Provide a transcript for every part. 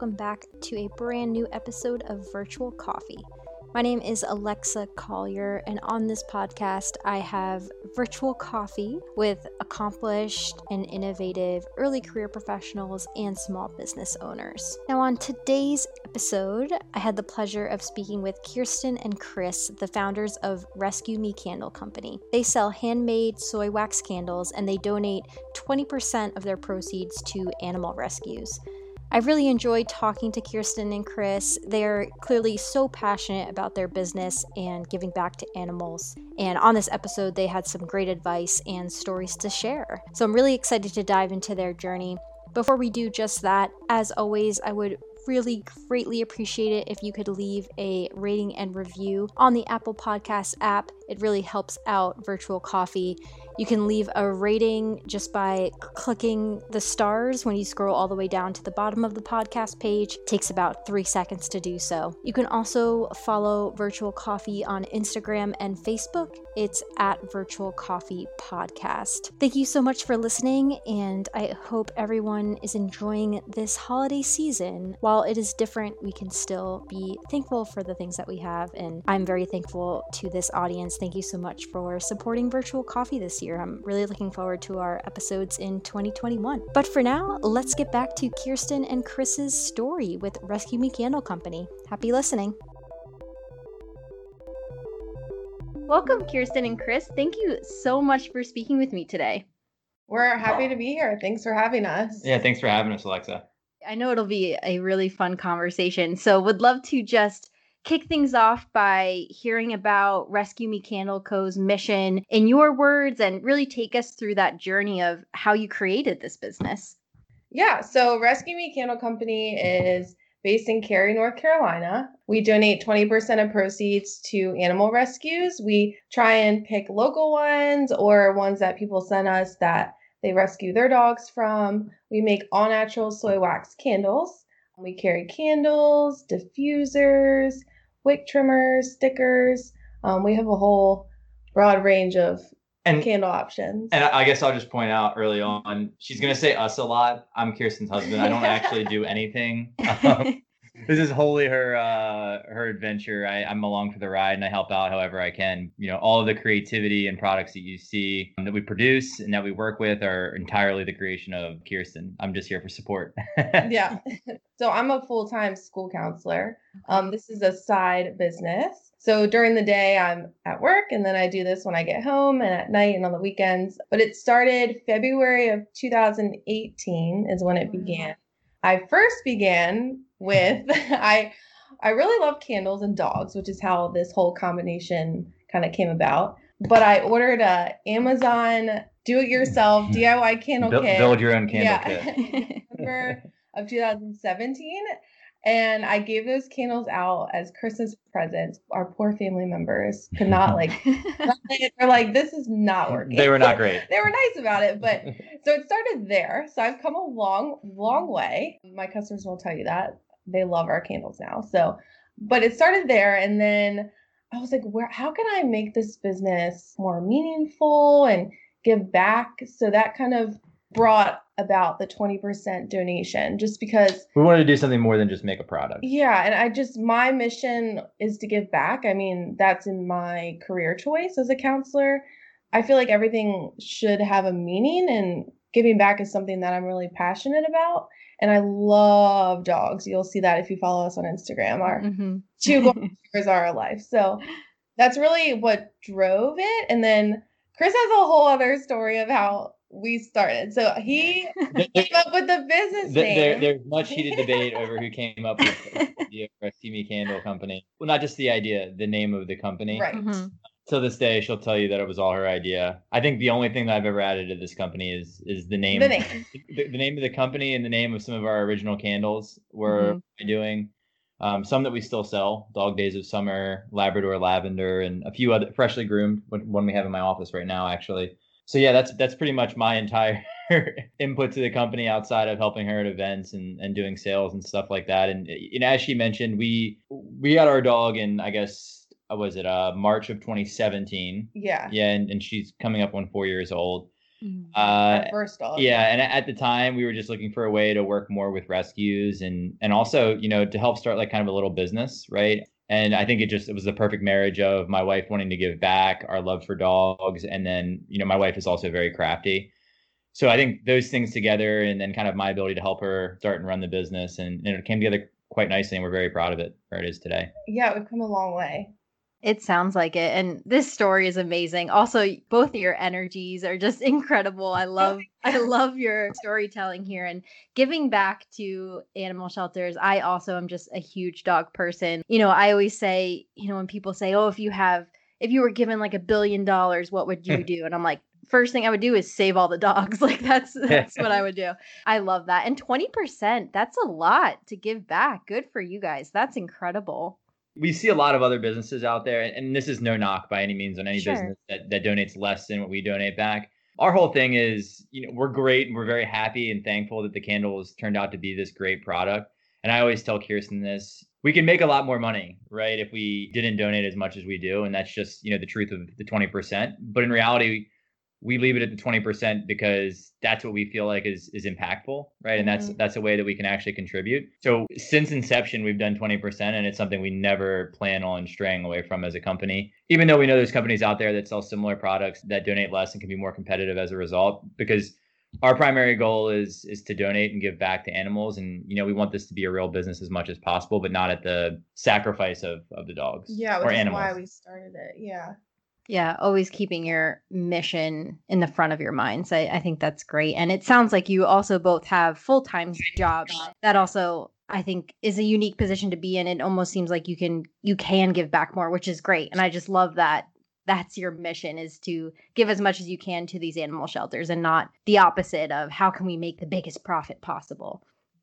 welcome back to a brand new episode of Virtual Coffee. My name is Alexa Collier, and on this podcast, I have virtual coffee with accomplished and innovative early career professionals and small business owners. Now, on today's episode, I had the pleasure of speaking with Kirsten and Chris, the founders of Rescue Me Candle Company. They sell handmade soy wax candles and they donate 20% of their proceeds to animal rescues. I really enjoyed talking to Kirsten and Chris. They're clearly so passionate about their business and giving back to animals. And on this episode, they had some great advice and stories to share. So I'm really excited to dive into their journey. Before we do just that, as always, I would really greatly appreciate it if you could leave a rating and review on the Apple Podcast app. It really helps out Virtual Coffee. You can leave a rating just by clicking the stars when you scroll all the way down to the bottom of the podcast page. It takes about three seconds to do so. You can also follow Virtual Coffee on Instagram and Facebook. It's at Virtual Coffee Podcast. Thank you so much for listening, and I hope everyone is enjoying this holiday season. While it is different, we can still be thankful for the things that we have, and I'm very thankful to this audience. Thank you so much for supporting Virtual Coffee this year. I'm really looking forward to our episodes in 2021. But for now, let's get back to Kirsten and Chris's story with Rescue Me Candle Company. Happy listening. Welcome, Kirsten and Chris. Thank you so much for speaking with me today. We're happy to be here. Thanks for having us. Yeah, thanks for having us, Alexa. I know it'll be a really fun conversation. So, would love to just kick things off by hearing about Rescue Me Candle Co.'s mission in your words and really take us through that journey of how you created this business. Yeah, so Rescue Me Candle Company is based in Cary, North Carolina. We donate 20% of proceeds to animal rescues. We try and pick local ones or ones that people send us that they rescue their dogs from. We make all natural soy wax candles. We carry candles, diffusers, wick trimmers, stickers. Um, we have a whole broad range of and, candle options. And I guess I'll just point out early on, she's gonna say us a lot. I'm Kirsten's husband. I don't actually do anything. Um, this is wholly her uh, her adventure. I, I'm along for the ride and I help out however I can. You know, all of the creativity and products that you see that we produce and that we work with are entirely the creation of Kirsten. I'm just here for support. yeah. So I'm a full time school counselor. Um, this is a side business. So during the day, I'm at work and then I do this when I get home and at night and on the weekends. But it started February of 2018 is when it began. I first began with mm-hmm. I I really love candles and dogs, which is how this whole combination kind of came about. But I ordered a Amazon do-it-yourself mm-hmm. DIY candle build, kit. Build your own candle yeah. kit. of 2017. And I gave those candles out as Christmas presents. Our poor family members could not like they're like, this is not working. They were not great. they were nice about it. But so it started there. So I've come a long, long way. My customers will tell you that they love our candles now. So, but it started there, and then I was like, where? How can I make this business more meaningful and give back? So that kind of brought about the 20% donation just because we wanted to do something more than just make a product. Yeah, and I just my mission is to give back. I mean, that's in my career choice as a counselor. I feel like everything should have a meaning and giving back is something that I'm really passionate about and I love dogs. You'll see that if you follow us on Instagram. Our mm-hmm. two golden are our life. So that's really what drove it. And then Chris has a whole other story of how we started. So he came up with the business name. There, there's much heated debate over who came up with the idea for a Candle Company. Well, not just the idea, the name of the company. Right. Mm-hmm to this day she'll tell you that it was all her idea. I think the only thing that i've ever added to this company is is the name. The name, the, the name of the company and the name of some of our original candles we're mm-hmm. doing um, some that we still sell dog days of summer labrador lavender and a few other freshly groomed one we have in my office right now actually. So yeah that's that's pretty much my entire input to the company outside of helping her at events and, and doing sales and stuff like that. And know as she mentioned we we got our dog in i guess was it uh March of 2017? Yeah. Yeah, and, and she's coming up on four years old. Mm-hmm. Uh, first dog. Yeah, and at the time we were just looking for a way to work more with rescues and and also you know to help start like kind of a little business, right? And I think it just it was the perfect marriage of my wife wanting to give back, our love for dogs, and then you know my wife is also very crafty. So I think those things together, and then kind of my ability to help her start and run the business, and, and it came together quite nicely, and we're very proud of it where it is today. Yeah, we've come a long way. It sounds like it. And this story is amazing. Also, both your energies are just incredible. I love I love your storytelling here and giving back to animal shelters. I also am just a huge dog person. You know, I always say, you know, when people say, "Oh, if you have if you were given like a billion dollars, what would you do?" And I'm like, first thing I would do is save all the dogs. Like that's that's what I would do. I love that. And 20%, that's a lot to give back. Good for you guys. That's incredible we see a lot of other businesses out there, and this is no knock by any means on any sure. business that, that donates less than what we donate back. Our whole thing is, you know, we're great and we're very happy and thankful that the candles turned out to be this great product. And I always tell Kirsten this we can make a lot more money, right, if we didn't donate as much as we do. And that's just, you know, the truth of the 20%. But in reality, we leave it at the 20% because that's what we feel like is is impactful right? And that's mm-hmm. that's a way that we can actually contribute. So since inception we've done 20% and it's something we never plan on straying away from as a company. Even though we know there's companies out there that sell similar products that donate less and can be more competitive as a result because our primary goal is is to donate and give back to animals. And you know we want this to be a real business as much as possible but not at the sacrifice of of the dogs yeah which or is animals. why we started it. Yeah yeah, always keeping your mission in the front of your minds. I, I think that's great. And it sounds like you also both have full time jobs. That also I think is a unique position to be in. It almost seems like you can you can give back more, which is great. And I just love that that's your mission is to give as much as you can to these animal shelters and not the opposite of how can we make the biggest profit possible.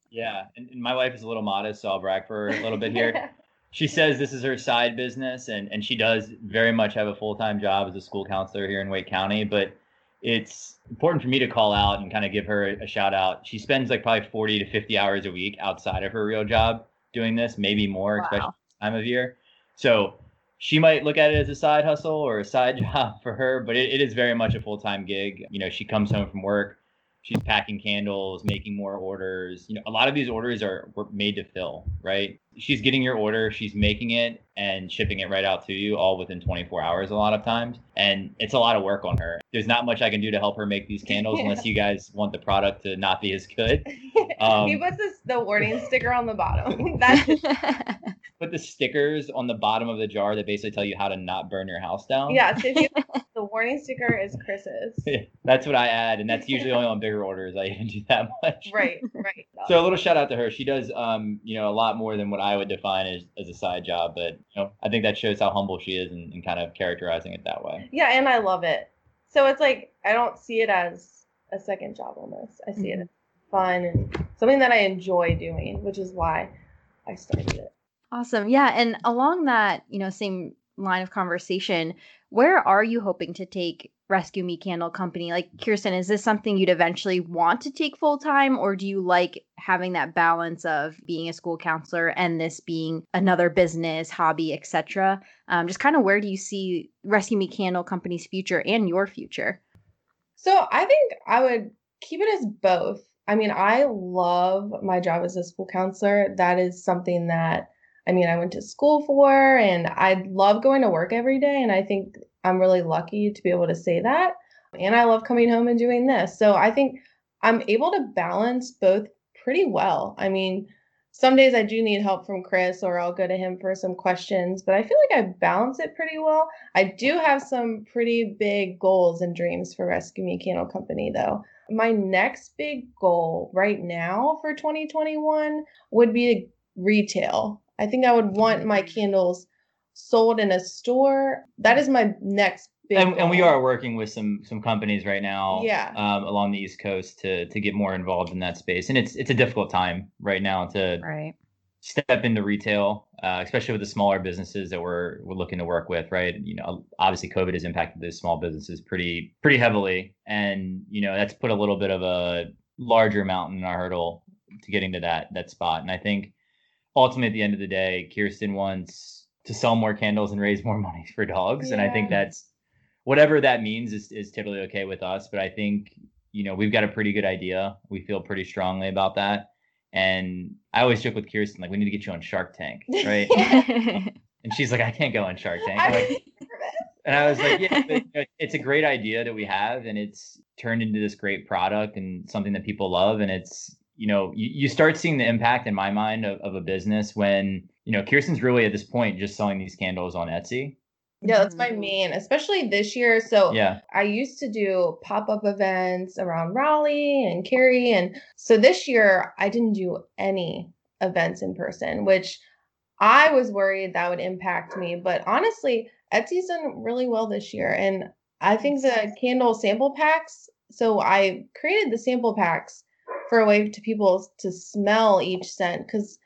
Yeah, and, and my wife is a little modest, so I'll brag for a little bit here. she says this is her side business and, and she does very much have a full-time job as a school counselor here in Wake County, but it's important for me to call out and kind of give her a, a shout out. She spends like probably 40 to 50 hours a week outside of her real job doing this, maybe more, wow. especially time of year. So she might look at it as a side hustle or a side job for her, but it, it is very much a full-time gig. You know, she comes home from work, she's packing candles, making more orders. You know, a lot of these orders are made to fill, right? She's getting your order, she's making it and shipping it right out to you all within 24 hours a lot of times. And it's a lot of work on her. There's not much I can do to help her make these candles unless you guys want the product to not be as good. Um, he puts this, the warning sticker on the bottom. Put the stickers on the bottom of the jar that basically tell you how to not burn your house down. Yeah, so you, the warning sticker is Chris's. that's what I add, and that's usually only on bigger orders. I even do that much. Right, right. So a little shout out to her. She does, um, you know, a lot more than what I would define as, as a side job, but you know, I think that shows how humble she is and, and kind of characterizing it that way. Yeah, and I love it. So it's like I don't see it as a second job almost. I see mm-hmm. it as fun and something that I enjoy doing, which is why I started it. Awesome. Yeah. And along that, you know, same line of conversation, where are you hoping to take Rescue Me Candle Company? Like, Kirsten, is this something you'd eventually want to take full time, or do you like having that balance of being a school counselor and this being another business, hobby, etc.? Um, just kind of where do you see Rescue Me Candle Company's future and your future? So, I think I would keep it as both. I mean, I love my job as a school counselor. That is something that I mean, I went to school for, and I love going to work every day. And I think I'm really lucky to be able to say that. And I love coming home and doing this. So I think I'm able to balance both pretty well. I mean, some days I do need help from Chris, or I'll go to him for some questions, but I feel like I balance it pretty well. I do have some pretty big goals and dreams for Rescue Me Candle Company, though. My next big goal right now for 2021 would be retail. I think I would want my candles sold in a store. That is my next big. And, and we are working with some some companies right now. Yeah. Um, along the East Coast to to get more involved in that space, and it's it's a difficult time right now to right. step into retail, uh, especially with the smaller businesses that we're we're looking to work with. Right. You know, obviously COVID has impacted those small businesses pretty pretty heavily, and you know that's put a little bit of a larger mountain in our hurdle to getting to that that spot. And I think ultimately at the end of the day, Kirsten wants to sell more candles and raise more money for dogs. Yeah. And I think that's whatever that means is, is totally okay with us. But I think, you know, we've got a pretty good idea. We feel pretty strongly about that. And I always joke with Kirsten, like, we need to get you on Shark Tank, right? and she's like, I can't go on Shark Tank. Like, and I was like, yeah, but, you know, it's a great idea that we have, and it's turned into this great product and something that people love. And it's, you know, you, you start seeing the impact in my mind of, of a business when, you know, Kirsten's really at this point just selling these candles on Etsy. Yeah, that's my mm-hmm. main, especially this year. So Yeah. I used to do pop-up events around Raleigh and Cary. And so this year I didn't do any events in person, which I was worried that would impact me. But honestly, Etsy's done really well this year. And I think the candle sample packs, so I created the sample packs for a way to people to smell each scent because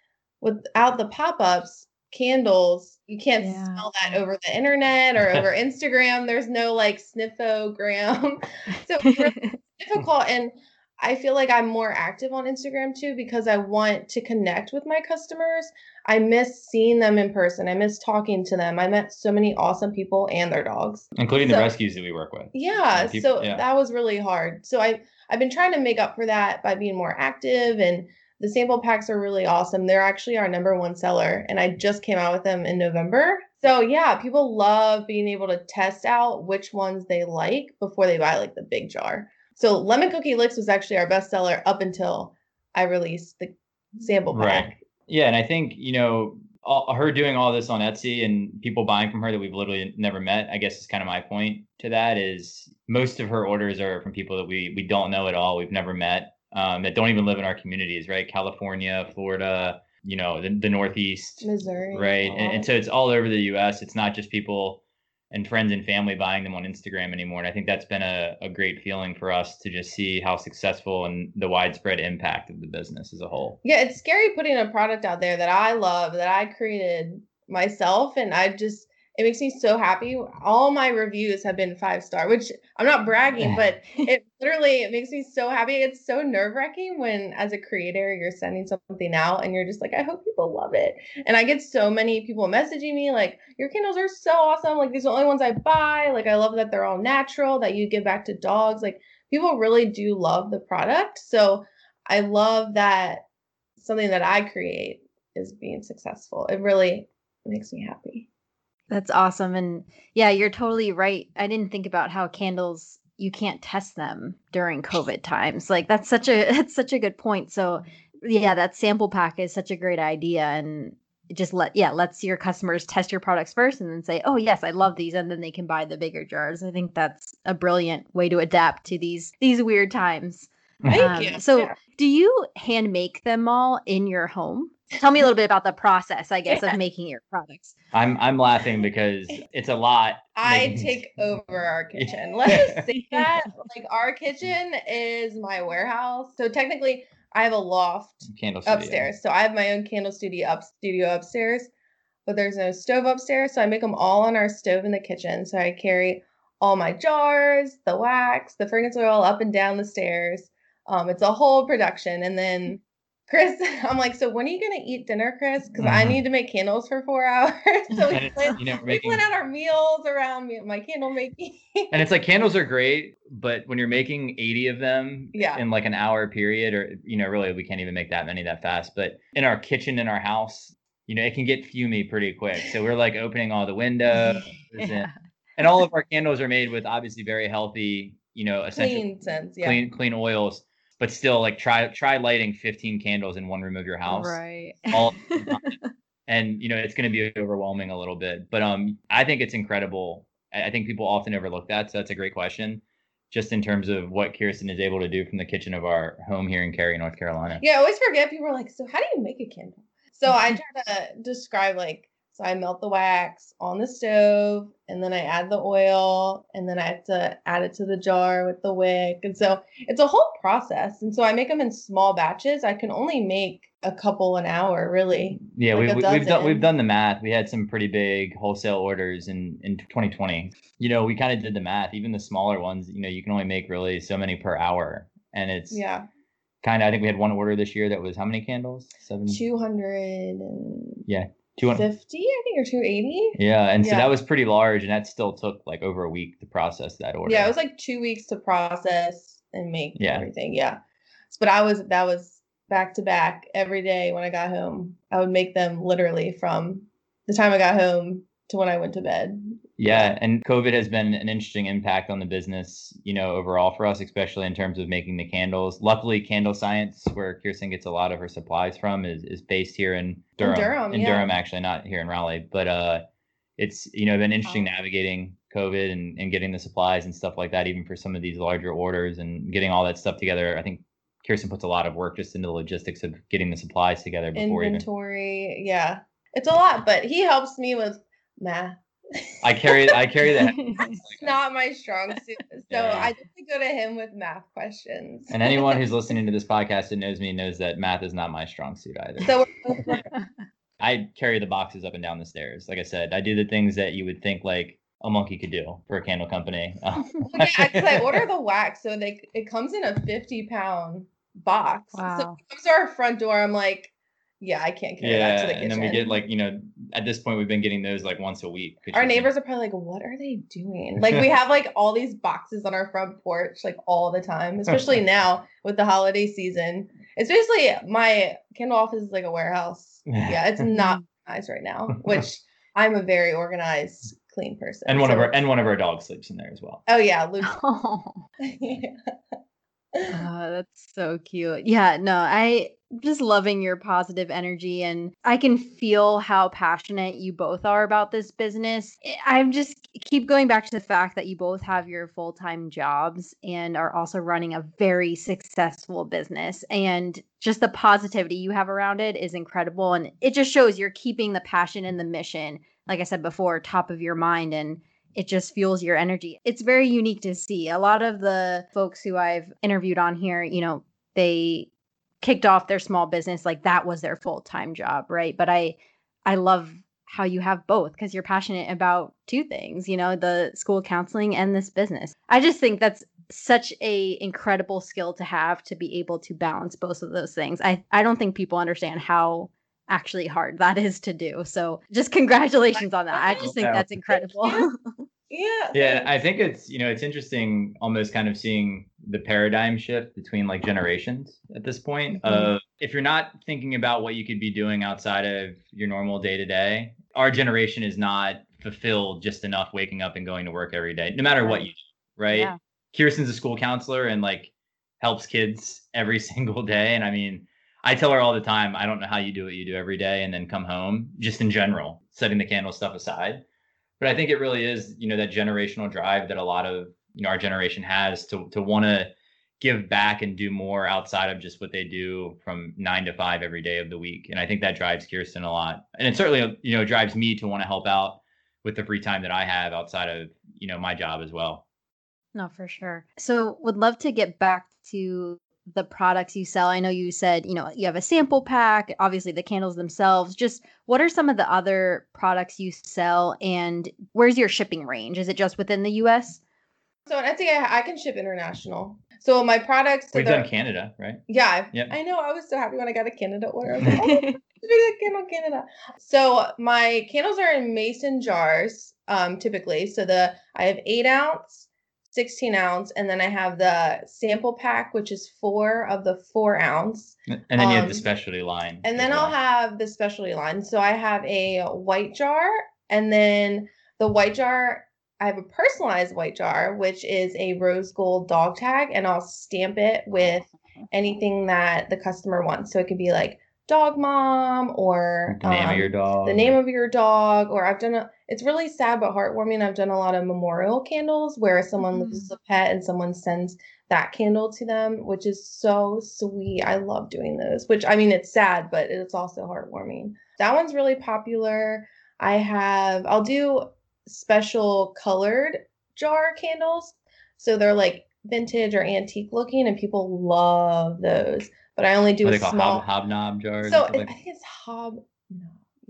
without the pop-ups, candles, you can't Yeah. smell that over the internet or over Instagram. There's no like sniffogram. so it's really difficult. And I feel like I'm more active on Instagram too because I want to connect with my customers. I miss seeing them in person. I miss talking to them. I met so many awesome people and their dogs. Including the rescues that we work with. Yeah, Yeah, people- so yeah. that was really hard. So I I've been trying to make up for that by being more active and the sample packs are really awesome. They're actually our number one seller and I just came out with them in November. So yeah, people love being able to test out which ones they like before they buy like the big jar. So lemon cookie licks was actually our best seller up until I released the sample pack. Right. Yeah, and I think you know all, her doing all this on Etsy and people buying from her that we've literally never met. I guess is kind of my point to that. Is most of her orders are from people that we we don't know at all. We've never met. Um, that don't even live in our communities, right? California, Florida, you know, the, the Northeast, Missouri. right? And, and so it's all over the U.S. It's not just people and friends and family buying them on Instagram anymore. And I think that's been a, a great feeling for us to just see how successful and the widespread impact of the business as a whole. Yeah, it's scary putting a product out there that I love, that I created myself, and I just it makes me so happy. All my reviews have been five star, which I'm not bragging, but it literally it makes me so happy. It's so nerve wracking when, as a creator, you're sending something out and you're just like, I hope people love it. And I get so many people messaging me like, your candles are so awesome. Like these are the only ones I buy. Like I love that they're all natural. That you give back to dogs. Like people really do love the product. So I love that something that I create is being successful. It really makes me happy. That's awesome. And yeah, you're totally right. I didn't think about how candles you can't test them during COVID times. Like that's such a that's such a good point. So yeah, that sample pack is such a great idea and just let yeah, let's your customers test your products first and then say, "Oh, yes, I love these." And then they can buy the bigger jars. I think that's a brilliant way to adapt to these these weird times. Thank Um, you. So, Yeah. do you hand make them all in your home? Tell me a little bit about the process, I guess, Yeah. of making your products. I'm I'm laughing because it's a lot. I making- take over our kitchen. Let's just say that. Like our kitchen is my warehouse. So technically I have a loft candle studio. upstairs. So I have my own candle studio up studio upstairs, but there's no stove upstairs. So I make them all on our stove in the kitchen. So I carry all my jars, the wax, the fragrance oil up and down the stairs. Um, it's a whole production. And then Chris, I'm like, so when are you gonna eat dinner, Chris? Because I Mhm. need to make candles for four hours. so we plan, you know, we plan out our meals around me, my candle making. and it's like candles are great, but when you're making 80 of them Yeah. in like an hour period, or you know, really we can't even make that many that fast. But in our kitchen in our house, you know, it can get fumy pretty quick. So we're like opening all the windows, and, Yeah. and all of our candles are made with obviously very healthy, you know, essential Clean scents, yeah. clean clean oils. But still, like try try lighting 15 candles in one room of your house. Right. all and you know it's going to be overwhelming a little bit but um i think it's incredible i I think people often overlook that so that's a great question just in terms of what kirsten is able to do from the kitchen of our home here in cary north carolina Yeah, I always forget. People are like, so how do you make a candle? So I try to describe like, so I melt the wax on the stove, and then I add the oil, and then I have to add it to the jar with the wick, and so it's a whole process. And so I make them in small batches. I can only make a couple an hour, really. yeah Like we, we've done we've done the math we had some pretty big wholesale orders in in 2020 you know we kind of did the math even the smaller ones you know you can only make really so many per hour and it's Yeah, kind of i think we had one order this year that was how many candles seven two hundred and Yeah. 250, I think, or 280. Yeah, and so that was pretty large, and that still took like over a week to process that order. Yeah, it was like two weeks to process and make Yeah. everything. Yeah. But I was that was back to back every day when I got home. I would make them literally from the time I got home to when I went to bed. Yeah, and COVID has been an interesting impact on the business, you know, overall for us, especially in terms of making the candles. Luckily, Candle Science, where Kirsten gets a lot of her supplies from, is, is based here in Durham. In Durham, in yeah. Durham, actually, not here in Raleigh. But uh, it's you know been interesting Oh. navigating COVID and, and getting the supplies and stuff like that, even for some of these larger orders and getting all that stuff together. I think Kirsten puts a lot of work just into the logistics of getting the supplies together before even. Inventory. Yeah. It's a lot, but he helps me with math. I carry I carry that. It's not my strong suit. So Yeah. I just go to him with math questions. And anyone who's listening to this podcast and knows me knows that math is not my strong suit either. so I carry the boxes up and down the stairs. Like I said, I do the things that you would think like a monkey could do for a candle company. Well, yeah, because I order the wax, so they it comes in a fifty pound box. So Wow. it comes to our front door. I'm like, yeah, I can't carry that yeah, to the kitchen. and then we get like you know at this point we've been getting those like once a week. our is- neighbors are probably like, what are they doing? Like we have like all these boxes on our front porch like all the time, especially now with the holiday season. It's basically my candle office is like a warehouse. Yeah, it's not organized right now, which I'm a very organized, clean person. and one of our and one of our dogs sleeps in there as well. Oh yeah, Luke. Oh, yeah. that's so cute. Yeah, no, I just loving your positive energy and I can feel how passionate you both are about this business. I'm just keep going back to the fact that you both have your full-time jobs and are also running a very successful business and just the positivity you have around it is incredible and it just shows you're keeping the passion and the mission like I said before top of your mind and it just fuels your energy. It's very unique to see. A lot of the folks who I've interviewed on here, you know, they kicked off their small business like that was their full-time job, right? But I I love how you have both because you're passionate about two things, you know, the school counseling and this business. I just think that's such a incredible skill to have to be able to balance both of those things. I I don't think people understand how actually hard that is to do. So just congratulations on that. I just think that's incredible. Yeah. Yeah, I think it's you know it's interesting almost kind of seeing the paradigm shift between like generations at this point. Mhm. Of if you're not thinking about what you could be doing outside of your normal day to day, our generation is not fulfilled just enough waking up and going to work every day, no matter what you do, right? Yeah. Kirsten's a school counselor and like helps kids every single day, and I mean. I tell her all the time, I don't know how you do what you do every day and then come home, just in general, setting the candle stuff aside but I think it really is, you know, that generational drive that a lot of you know our generation has to to want to give back and do more outside of just what they do from nine to five every day of the week. And I think that drives Kirsten a lot, and it certainly you know drives me to want to help out with the free time that I have outside of you know my job as well. No, for sure. So, would love to get back to the products you sell. I know you said, you know, you have a sample pack, obviously the candles themselves. Just what are some of the other products you sell and where's your shipping range? Is it just within the US? So on Etsy, I, I can ship international. So my products. We've they're- done Canada, right? Yeah, I- Yep. I know. I was so happy when I got a Canada order. I was like, oh, should we get candle Canada? So my candles are in mason jars, um, typically. So the I have eight ounce, sixteen ounce, and then I have the sample pack, which is four of the four ounce. And then you have the Um, specialty line. And as then I'll have the specialty line. So I have a white jar, and then the white jar, I have a personalized white jar, which is a rose gold dog tag, and I'll stamp it with anything that the customer wants. So it could be like dog mom or the name um, of your dog. the name of your dog, or I've done a. It's really sad but heartwarming. I've done a lot of memorial candles where someone Mhm. loses a pet and someone sends that candle to them, which is so sweet. I love doing those. Which I mean, it's sad, but it's also heartwarming. That one's really popular. I have. I'll do special colored jar candles, so they're like vintage or antique looking, and people love those. But I only do what a small. hob, hobnob jars. So it, like- I think it's hob.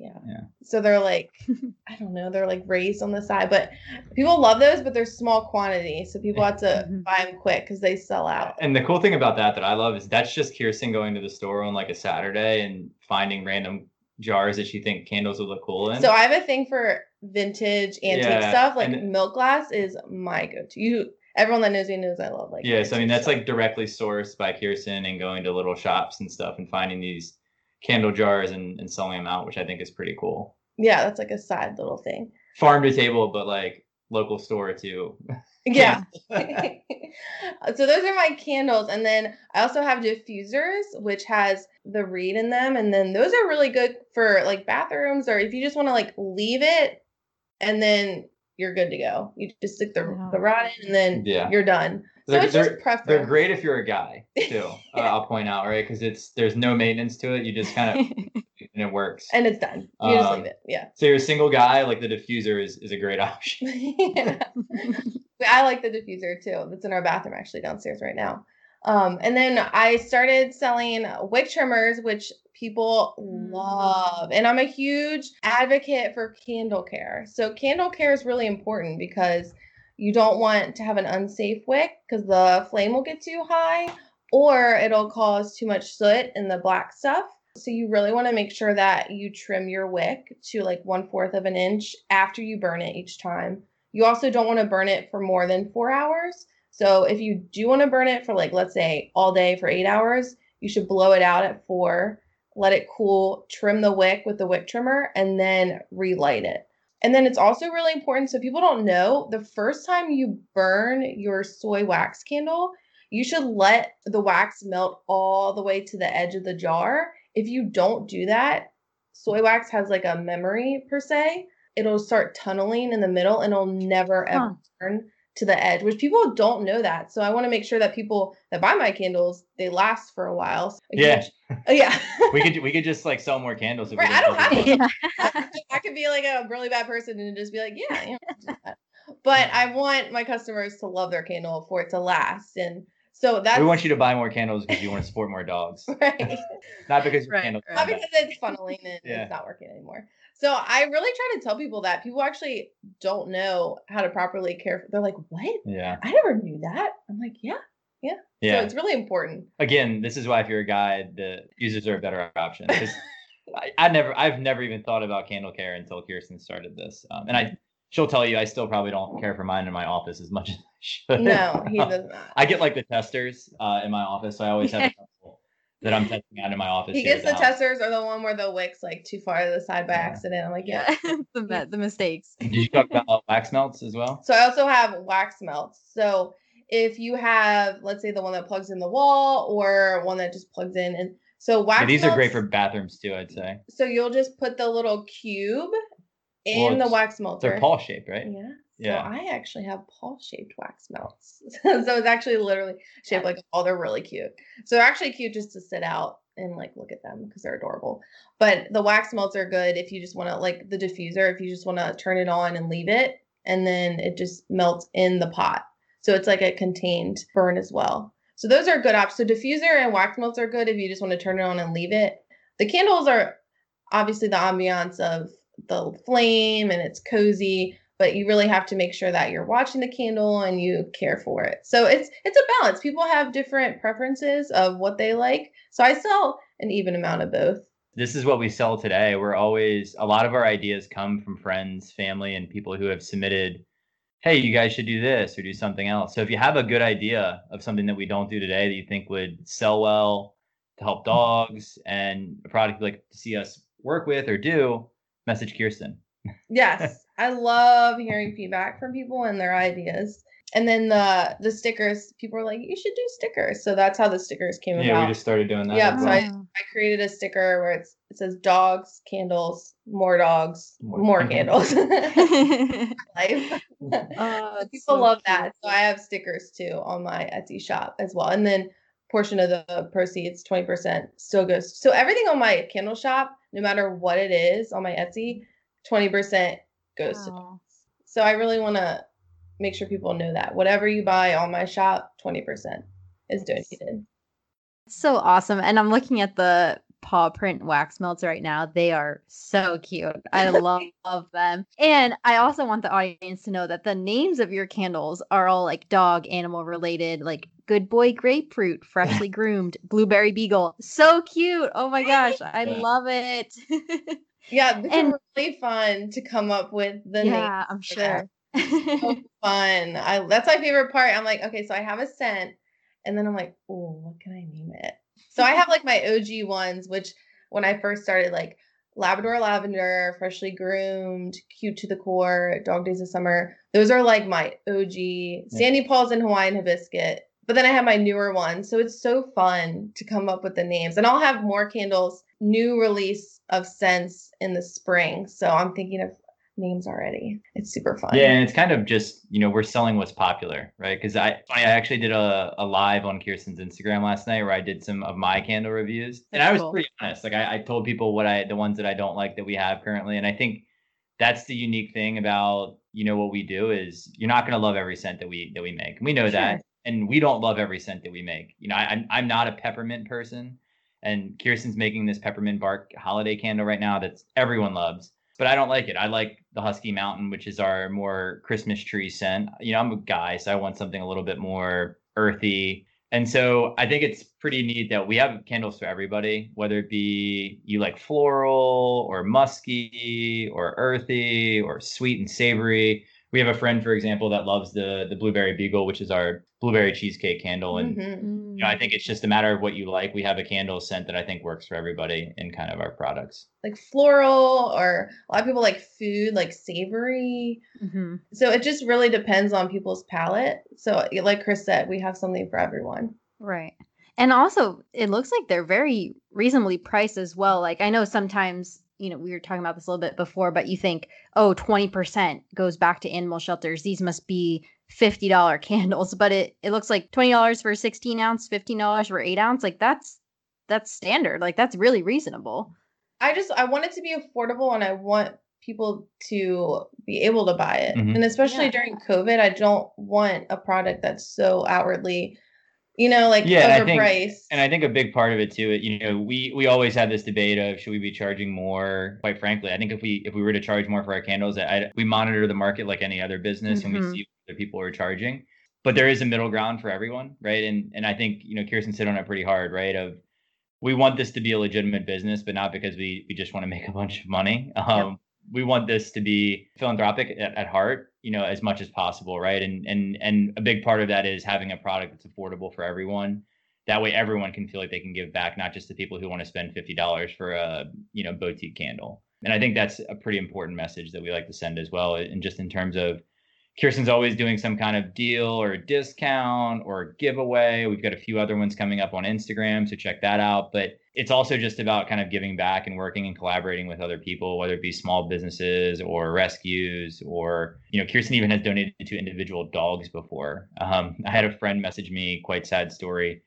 Yeah. Yeah. So they're like, I don't know, they're like raised on the side, but people love those, but they're small quantity, so people have to Mhm. buy them quick because they sell out. And the cool thing about that that I love is that's just Kirsten going to the store on like a Saturday and finding random jars that she think candles would look cool in. So I have a thing for vintage antique Yeah, stuff. Like and- milk glass is my go-to. You everyone that knows me knows I love like yeah, so I mean that's stuff. like directly sourced by Kirsten and going to little shops and stuff and finding these candle jars and, and selling them out, which I think is pretty cool. yeah, that's like a side little thing. Farm to table, but like local store too. Yeah. so those are my candles and then I also have diffusers which has the reed in them and then those are really good for like bathrooms or if you just want to like leave it and then you're good to go. You just stick the, Wow. the rod in and then Yeah. you're done. So They're, it's just they're, preference. they're great if you're a guy too. uh, I'll point out, right? Because it's there's no maintenance to it. You just kind of and it works. and it's done. You just Um, leave it. Yeah. so you're a single guy, like the diffuser is, is a great option. yeah. I like the diffuser too. That's in our bathroom actually downstairs right now. Um, and then I started selling wick trimmers, which people love. And I'm a huge advocate for candle care. So candle care is really important because you don't want to have an unsafe wick because the flame will get too high or it'll cause too much soot in the black stuff. So you really want to make sure that you trim your wick to like one fourth of an inch after you burn it each time. You also don't want to burn it for more than four hours. So if you do want to burn it for like let's say all day for eight hours, you should blow it out at four, let it cool, trim the wick with the wick trimmer, and then relight it. And then it's also really important so people don't know the first time you burn your soy wax candle, you should let the wax melt all the way to the edge of the jar. If you don't do that, soy wax has like a memory per se. It'll start tunneling in the middle and it'll never ever Huh. turn to the edge, which people don't know that. So I want to make sure that people that buy my candles, they last for a while. So a Yeah. huge- Oh, yeah. we could we could just like sell more candles. If Right, didn't I don't have to. yeah. I could be like a really bad person and just be like, yeah, you know, but I want my customers to love their candle for it to last. And so that's We want you to buy more candles because you want to support more dogs, right. not because your Right, candles. right. Not because it's funneling and Yeah. it's not working anymore. So I really try to tell people that people actually don't know how to properly care. For, they're like, what? Yeah, I never knew that. I'm like, yeah. So yeah. So it's really important. Again, this is why if you're a guy, the users are a better option. I, I never, I've never even thought about candle care until Kirsten started this, um, and I, she'll tell you, I still probably don't care for mine in my office as much as I should. No, he does not. I get like the testers uh, in my office, so I always have that I'm testing out in my office. He here gets the house. testers or the one where the wick's like too far to the side by Yeah. accident. I'm like, yeah. yeah, the, the mistakes. Did you talk about wax melts as well? So I also have wax melts. So if you have, let's say, the one that plugs in the wall or one that just plugs in, and so wax. Yeah, these are great for bathrooms too. I'd say So you'll just put the little cube in Well, the wax melter. they're paw shaped, right? Yeah. Yeah. So I actually have paw shaped wax melts. so it's actually literally shaped like oh, they're really cute. So they're actually cute just to sit out and like look at them because they're adorable. But the wax melts are good if you just want to like the diffuser, if you just want to turn it on and leave it, and then it just melts in the pot. So it's like a contained burn as well. So those are good options. So diffuser and wax melts are good if you just want to turn it on and leave it. The candles are obviously the ambiance of the flame and it's cozy, but you really have to make sure that you're watching the candle and you care for it. So it's it's a balance. People have different preferences of what they like. So I sell an even amount of both. This is what we sell today. We're always a lot of our ideas come from friends, family, and people who have submitted, "Hey, you guys should do this or do something else." So if you have a good idea of something that we don't do today that you think would sell well to help dogs and a product you'd like to see us work with or do, message Kirsten. Yes, I love hearing feedback from people and their ideas. And then the the stickers, people are like, you should do stickers. So that's how the stickers came Yeah, about. Yeah, we just started doing that. Yeah, so well. I- I created a sticker where it's it says dogs, candles, more dogs, More more, candles. candles. Life. Oh, People so love that. So I have stickers too on my Etsy shop as well. And then portion of the proceeds, 20% still goes. So everything on my candle shop, no matter what it is on my Etsy, 20% goes to Wow. so I really want to make sure people know that whatever you buy on my shop, 20% is donated. So awesome. And I'm looking at the paw print wax melts right now. They are so cute. I love, love them. And I also want the audience to know that the names of your candles are all like dog animal related, like Good Boy Grapefruit, Freshly Groomed, Blueberry Beagle. So cute. Oh my gosh. I love it. yeah, it's and, really fun to come up with the name. Yeah, I'm sure. so fun. I that's my favorite part. I'm like, okay, so I have a scent, and then I'm like, oh, what can I name it? So I have like my OG ones, which when I first started, like Labrador Lavender, Freshly Groomed, Cute to the Core, Dog Days of Summer. Those are like my OG. Yeah. Sandy Paws and Hawaiian Hibiscus. But then I have my newer ones. So it's so fun to come up with the names. And I'll have more candles, new release of scents in the spring. So I'm thinking of names already. It's super fun. Yeah, and it's kind of just you know we're selling what's popular, right? Because I I actually did a, a live on Kirsten's Instagram last night where I did some of my candle reviews, That's and I was cool. pretty honest. Like I, I told people what I the ones that I don't like that we have currently, and I think that's the unique thing about you know what we do is you're not going to love every scent that we that we make. We know sure. that, and we don't love every scent that we make. You know, I, I'm I'm not a peppermint person. And Kirsten's making this peppermint bark holiday candle right now that's everyone loves but I don't like it. I like the Husky Mountain, which is our more Christmas tree scent. You know, I'm a guy, so I want something a little bit more earthy. And so I think it's pretty neat that we have candles for everybody, whether it be you like floral or musky or earthy or sweet and savory we have a friend, for example, that loves the the blueberry beagle, which is our blueberry cheesecake candle, and mm-hmm. you know, I think it's just a matter of what you like. We have a candle scent that I think works for everybody in kind of our products, like floral, or a lot of people like food, like savory. Mm-hmm. So it just really depends on people's palate. So, like Chris said, we have something for everyone. Right. And also, it looks like they're very reasonably priced as well. Like I know sometimes you know, we were talking about this a little bit before, but you think, oh, 20% goes back to animal shelters. These must be $50 candles, but it, it looks like $20 for 16 ounce, $15 for eight ounce. Like that's, that's standard. Like that's really reasonable. I just, I want it to be affordable and I want people to be able to buy it. Mm-hmm. And especially yeah. during COVID, I don't want a product that's so outwardly you know, like yeah, overpriced. And I, think, and I think a big part of it too, you know, we we always have this debate of should we be charging more? Quite frankly, I think if we if we were to charge more for our candles, I, we monitor the market like any other business, mm-hmm. and we mm-hmm. see what other people are charging. But there is a middle ground for everyone, right? And and I think you know Kirsten sit on it pretty hard, right? Of we want this to be a legitimate business, but not because we we just want to make a bunch of money. Um, yep. We want this to be philanthropic at, at heart you know as much as possible right? And and and a big part of that is having a product that's affordable for everyone. That way everyone can feel like they can give back not just the people who want to spend $50 for a you know boutique candle. And i think that's a pretty important message that we like to send as well and just in terms of Kirsten's always doing some kind of deal or discount or giveaway. We've got a few other ones coming up on Instagram, so check that out. But it's also just about kind of giving back and working and collaborating with other people, whether it be small businesses or rescues or, you know, Kirsten even has donated to individual dogs before. Um, I had a friend message me, quite sad story,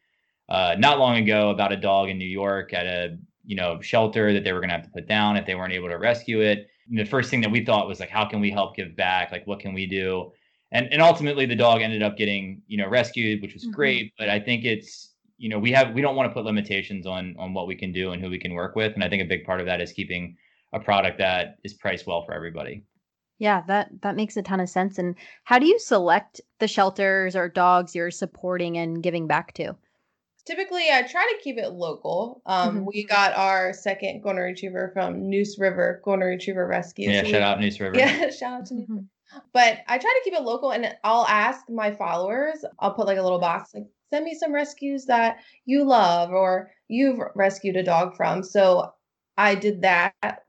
uh, not long ago about a dog in New York at a, you know, shelter that they were going to have to put down if they weren't able to rescue it the first thing that we thought was like, how can we help give back? Like, what can we do? And and ultimately, the dog ended up getting you know rescued, which was mm-hmm. great. But I think it's you know we have we don't want to put limitations on on what we can do and who we can work with. And I think a big part of that is keeping a product that is priced well for everybody. Yeah, that that makes a ton of sense. And how do you select the shelters or dogs you're supporting and giving back to? Typically I try to keep it local. Um, mm-hmm. We got our second golden retriever from Neuse River Golden Retriever Rescue. Yeah, so shout we, out Neuse River. Yeah, shout out to Neuse mm-hmm. But I try to keep it local and I'll ask my followers, I'll put like a little box, like send me some rescues that you love or you've rescued a dog from. So I did that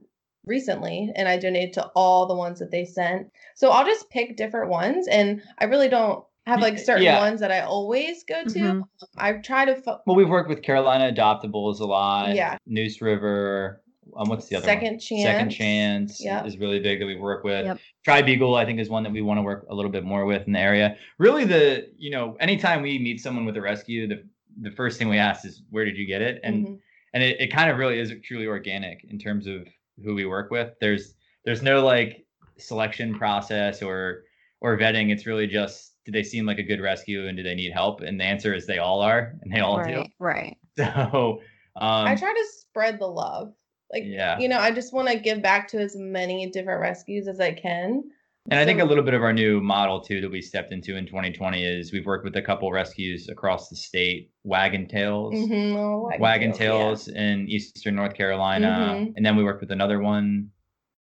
recently and I donated to all the ones that they sent. So I'll just pick different ones and I really don't have like certain yeah. ones that I always go to. Mm-hmm. I try to. Fo- well, we've worked with Carolina Adoptables a lot. Yeah. Neuse River. Um, what's the other Second one? Chance. Second Chance yep. is really big that we work with. Yep. Tri Beagle, I think, is one that we want to work a little bit more with in the area. Really, the you know, anytime we meet someone with a rescue, the the first thing we ask is, "Where did you get it?" And mm-hmm. and it, it kind of really is truly organic in terms of who we work with. There's there's no like selection process or or vetting. It's really just do they seem like a good rescue and do they need help? And the answer is they all are, and they all right, do. Right. So Um, I try to spread the love. Like, Yeah. you know, I just want to give back to as many different rescues as I can. And I think a little bit of our new model too that we stepped into in 2020 is we've worked with a couple rescues across the state, Wagon Tails, Mhm, oh, Wagon yeah. Tails in Eastern North Carolina, Mhm. and then we worked with another one.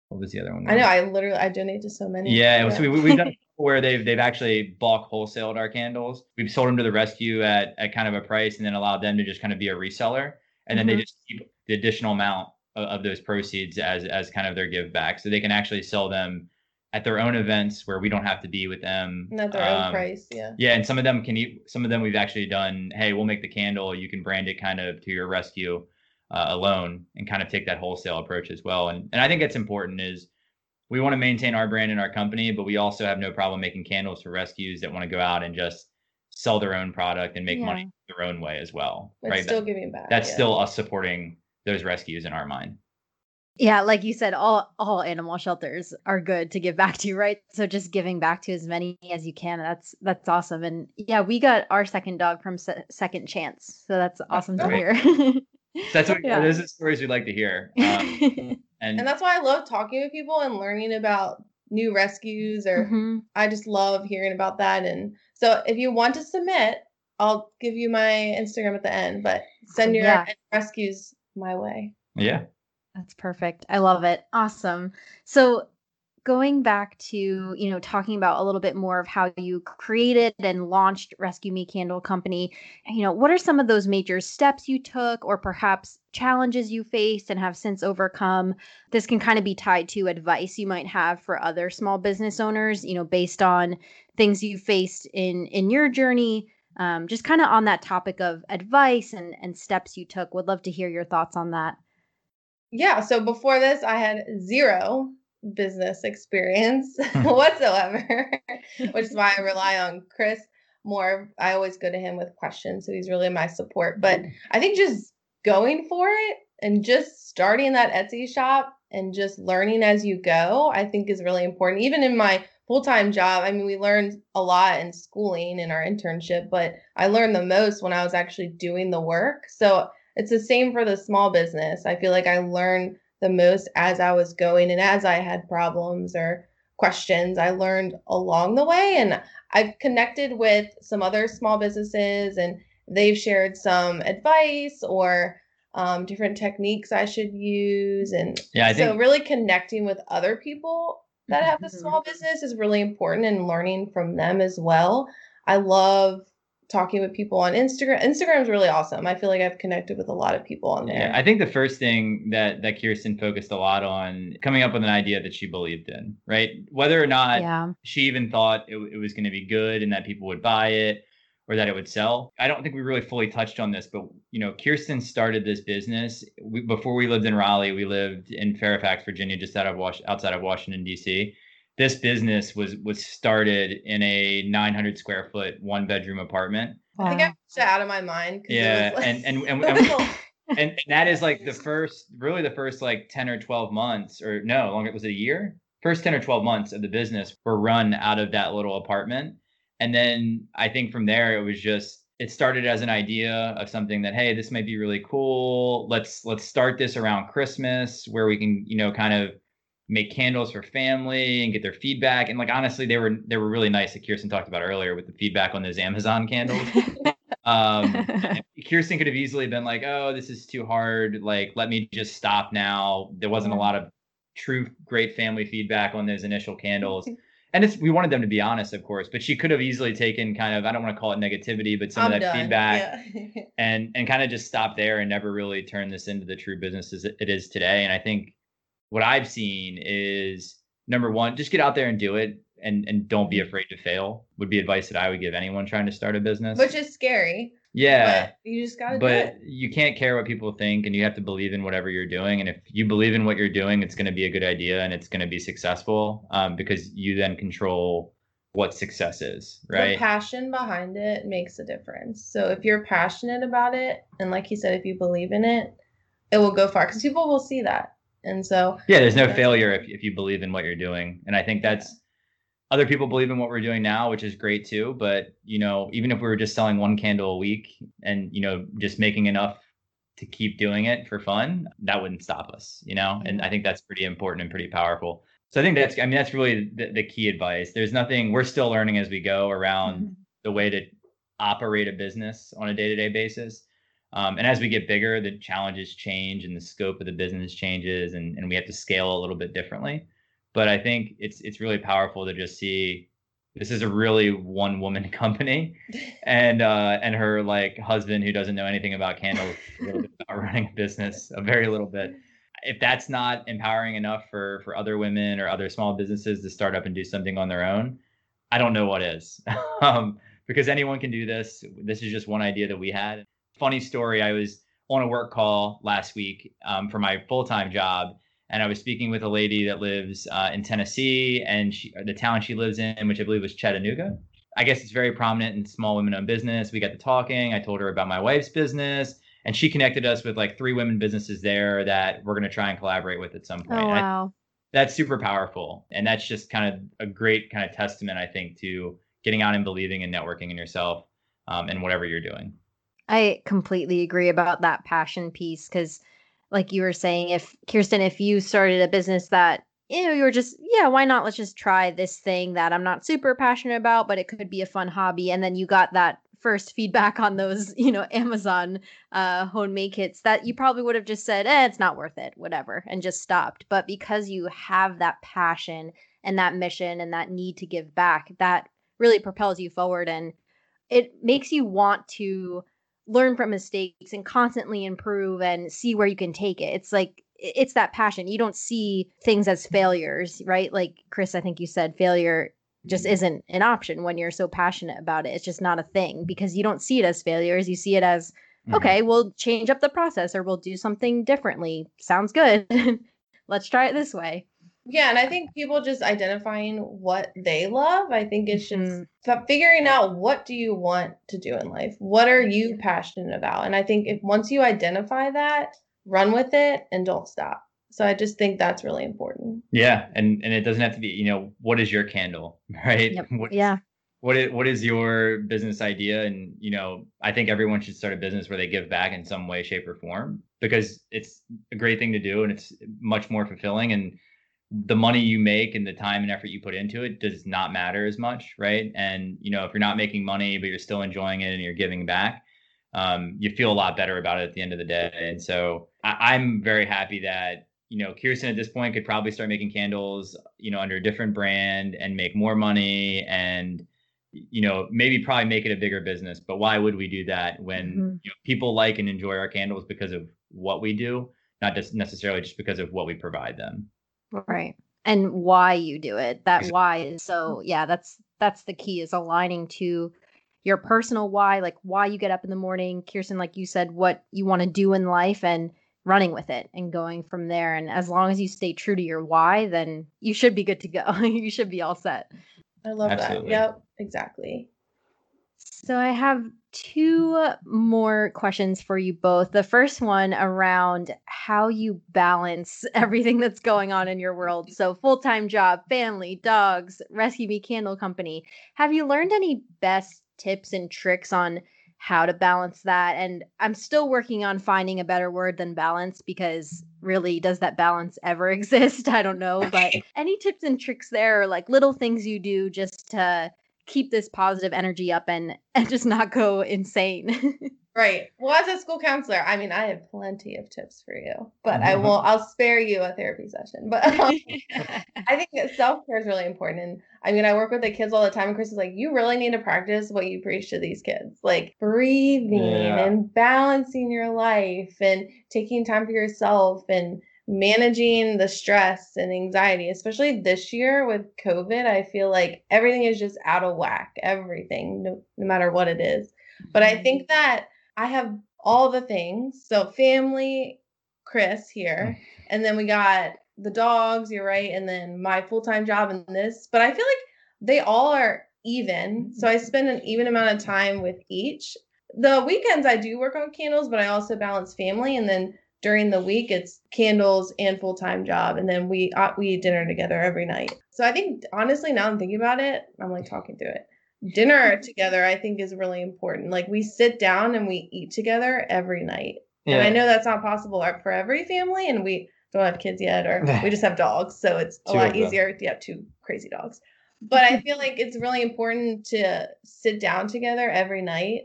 What was the other one? I know. I literally I donate to so many. Yeah, so we, we- we've done it where they've they've actually bulk wholesaled our candles. We've sold them to the rescue at at kind of a price, and then allowed them to just kind of be a reseller, and then Mhm. they just keep the additional amount of, of those proceeds as as kind of their give back, so they can actually sell them at their own events where we don't have to be with them. Not their own Um, price. Yeah. Yeah, and some of them can eat. Some of them we've actually done. Hey, we'll make the candle. You can brand it kind of to your rescue uh, alone, and kind of take that wholesale approach as well. And and I think it's important is we want to maintain our brand in our company, but we also have no problem making candles for rescues that want to go out and just sell their own product and make money their own way as well. But right. still That- giving back. that's yeah. still us supporting those rescues in our mind. Yeah, like you said, all all animal shelters are good to give back to, right? So just giving back to as many as you can. That's that's awesome. And yeah, we got our second dog from Se- Second Chance, so that's awesome to great. hear. That's what Yeah. those are stories we'd like to hear. Um, and, And that's why I love talking with people and learning about new rescues or Mhm. I just love hearing about that. And so if you want to submit, I'll give you my Instagram at the end, but send your Yeah. rescues my way. yeah. That's perfect. I love it. Awesome. So going back to, you know, talking about a little bit more of how you created and launched Rescue Me Candle Company, you know, what are some of those major steps you took or perhaps challenges you faced and have since overcome? This can kind of be tied to advice you might have for other small business owners, you know, based on things you faced in in your journey. Um, just kind of on that topic of advice and and steps you took. Would love to hear your thoughts on that. Yeah. So before this, I had zero business experience whatsoever, which is why I rely on Chris more. I always go to him with questions. So he's really my support. But I think just going for it and just starting that Etsy shop and just learning as you go, I think is really important. Even in my full time job, I mean, we learned a lot in schooling in our internship, but I learned the most when I was actually doing the work. So it's the same for the small business. I feel like I learned the most as I was going and as I had problems or questions, I learned along the way. And I've connected with some other small businesses and they've shared some advice or um, different techniques I should use. And Yeah, I so think really connecting with other people that have a Mhm. small business is really important and learning from them as well. I love talking with people on Instagram. Instagram is really awesome. I feel like I've connected with a lot of people on there. Yeah, I think the first thing that that Kirsten focused a lot on coming up with an idea that she believed in, right? Whether or not yeah. she even thought it, it was going to be good and that people would buy it or that it would sell. I don't think we really fully touched on this, but you know, Kirsten started this business we, before we lived in Raleigh. We lived in Fairfax, Virginia, just out of Was- outside of Washington D.C. This business was was started in a 900 square foot one bedroom apartment. I think I'm it out of my mind. 'cause it Yeah, was like- and and and, and, and, and that is like the first really the first like 10 or 12 months or no longer was it a year first 10 or 12 months of the business were run out of that little apartment and then i think from there it was just it started as an idea of something that hey this might be really cool let's let's start this around christmas where we can you know kind of make candles for family and get their feedback and like honestly they were they were really nice that kirsten talked about earlier with the feedback on those amazon candles um Kirsten could have easily been like, "Oh, this is too hard. Like, let me just stop now." There wasn't a lot of true great family feedback on those initial candles. And it's we wanted them to be honest, of course, but she could have easily taken kind of I don't want to call it negativity, but some I'm of that done. feedback Yeah. and and kind of just stop there and never really turn this into the true business as it is today. And I think what I've seen is number one, just get out there and do it and and don't be afraid to fail would be advice that I would give anyone trying to start a business. Which is scary. yeah But you just gotta do but it. you can't care what people think and you have to believe in whatever you're doing and if you believe in what you're doing it's going to be a good idea and it's going to be successful um, because you then control what success is The right passion behind it makes a difference. So if you're passionate about it, and like you said, if you believe in it, it will go far because people will see that. And so yeah there's no failure if, if you believe in what you're doing and i think that's other people believe in what we're doing now which is great too but you know even if we were just selling one candle a week and you know just making enough to keep doing it for fun, that wouldn't stop us, you know? And I think that's pretty important and pretty powerful. So I think that's, I mean, that's really the, the key advice. There's nothing, we're still learning as we go around mm-hmm. the way to operate a business on a day to day basis. Um, and as we get bigger, the challenges change and the scope of the business changes, and, and we have to scale a little bit differently. But I think it's it's really powerful to just see this is a really one woman company, and uh, and her like husband who doesn't know anything about candles, about running a business, a very little bit. If that's not empowering enough for for other women or other small businesses to start up and do something on their own, I don't know what is. um, because anyone can do this. This is just one idea that we had funny story. I was on a work call last week um, for my full time job, and I was speaking with a lady that lives uh, in Tennessee, and she, the town she lives in, which I believe was Chattanooga. I guess it's very prominent in small women owned business. We got to talking. I told her about my wife's business, and she connected us with like three women businesses there that we're going to try and collaborate with at some point. Oh, wow. I, that's super powerful. And that's just kind of a great kind of testament, I think, to getting out and believing and networking in yourself um, and whatever you're doing. I completely agree about that passion piece because, like you were saying, if Kirsten, if you started a business that you know you were just yeah, why not? Let's just try this thing that I'm not super passionate about, but it could be a fun hobby, and then you got that first feedback on those you know Amazon uh, homemade kits that you probably would have just said, eh, it's not worth it, whatever, and just stopped. But because you have that passion and that mission and that need to give back, that really propels you forward and it makes you want to learn from mistakes and constantly improve and see where you can take it. It's like it's that passion. You don't see things as failures, right? Like Chris, I think you said failure just isn't an option when you're so passionate about it. It's just not a thing because you don't see it as failures. You see it as mm-hmm. okay, we'll change up the process or we'll do something differently. Sounds good. Let's try it this way. Yeah, and I think people just identifying what they love. I think it's just mm-hmm. figuring out what do you want to do in life? What are you passionate about? And I think if once you identify that, run with it and don't stop. So I just think that's really important. Yeah, and and it doesn't have to be, you know, what is your candle, right? Yep. What, yeah. What is what is your business idea? And you know, I think everyone should start a business where they give back in some way, shape, or form because it's a great thing to do and it's much more fulfilling and the money you make and the time and effort you put into it does not matter as much, right? And you know, if you're not making money but you're still enjoying it and you're giving back, um, you feel a lot better about it at the end of the day. And so I, I'm very happy that you know Kirsten at this point could probably start making candles, you know, under a different brand and make more money and you know maybe probably make it a bigger business. But why would we do that when mm-hmm. you know, people like and enjoy our candles because of what we do, not just necessarily just because of what we provide them. Right. And why you do it. That why is so mm-hmm. yeah, that's that's the key is aligning to your personal why, like why you get up in the morning, Kirsten, like you said, what you want to do in life and running with it and going from there. And as long as you stay true to your why, then you should be good to go. you should be all set. I love Absolutely. that. Yep, exactly. So I have two more questions for you both. The first one around how you balance everything that's going on in your world. So, full time job, family, dogs, Rescue Me Candle Company. Have you learned any best tips and tricks on how to balance that? And I'm still working on finding a better word than balance because really, does that balance ever exist? I don't know. But any tips and tricks there, like little things you do just to keep this positive energy up and and just not go insane. right. Well, as a school counselor, I mean, I have plenty of tips for you, but I will I'll spare you a therapy session. But um, I think that self care is really important. And I mean, I work with the kids all the time, and Chris is like, you really need to practice what you preach to these kids, like breathing yeah. and balancing your life and taking time for yourself and managing the stress and anxiety, especially this year with COVID, I feel like everything is just out of whack, everything, no, no matter what it is. But I think mm-hmm. that I have all the things. So, family, Chris here, and then we got the dogs, you're right, and then my full time job and this. But I feel like they all are even. So, I spend an even amount of time with each. The weekends I do work on candles, but I also balance family and then during the week it's candles and full-time job and then we uh, we eat dinner together every night. So i think honestly now i'm thinking about it i'm like talking through it. Dinner together i think is really important. Like we sit down and we eat together every night. And I know that's not possible for every family, and we don't have kids yet, or we just have dogs, so it's a Two lot easier to have two crazy dogs. But I feel like it's really important to sit down together every night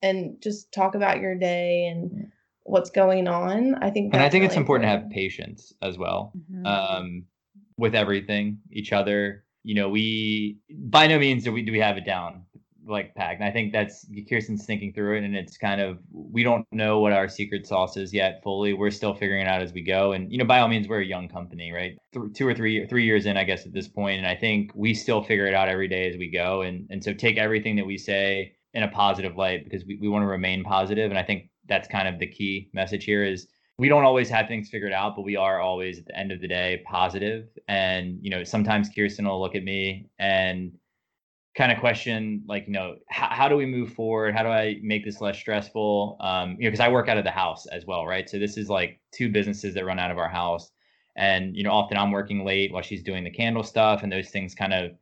and just talk about your day and what's going on. I think, and I that's think it's really important to have patience as well. Mhm. um, with everything, each other. You know, we by no means do we do we have it down like packed. And I think that's Kirsten's thinking through it, and it's kind of we don't know what our secret sauce is yet fully. We're still figuring it out as we go. And you know, by all means, we're a young company, right? Th- two or three three years in, I guess, at this point, and I think we still figure it out every day as we go. And and so take everything that we say in a positive light because we, we want to remain positive. And I think that's kind of the key message here is we don't always have things figured out, but we are always at the end of the day positive. And you know, sometimes Kirsten will look at me and kind of question like, you know, how, how do we move forward? How do I make this less stressful? Um, you know, because I work out of the house as well, right? So this is like two businesses that run out of our house. And you know, often I'm working late while she's doing the candle stuff, and those things kind of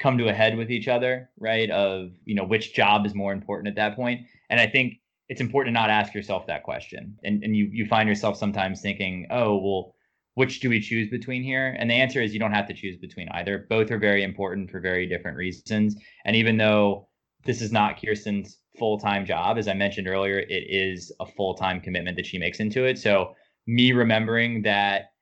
come to a head with each other, right? Of you know, which job is more important at that point. And I think it's important to not ask yourself that question. And and you you find yourself sometimes thinking, oh, well, which do we choose between here? And the answer is you don't have to choose between either. Both are very important for very different reasons. And even though this is not Kirsten's full-time job, as I mentioned earlier, it is a full-time commitment that she makes into it. So me remembering that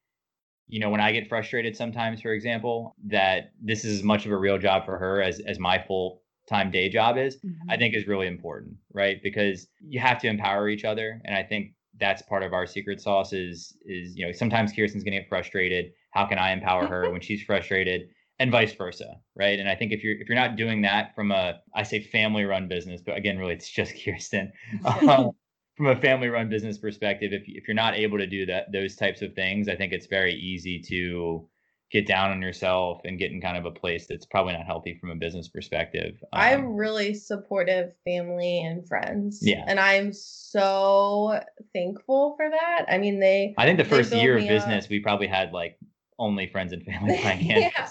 you know when i get frustrated sometimes for example that this is as much of a real job for her as as my full time day job is I think is really important, right? Because you have to empower each other, and I think that's part of our secret sauce. Is is you know sometimes Kirsten's gonna get frustrated. How can I empower her when she's frustrated, and vice versa, right? And I think if you're if you're not doing that from a I say family run business, but again, really it's just Kirsten. Um, from a family run business perspective, if if you're not able to do that those types of things, I think it's very easy to get down on yourself and get in kind of a place that's probably not healthy from a business perspective. I'm Um, really supportive family and friends. Yeah. And I'm so thankful for that. I mean, they I think the first year of business, up. we probably had like only friends and family yeah.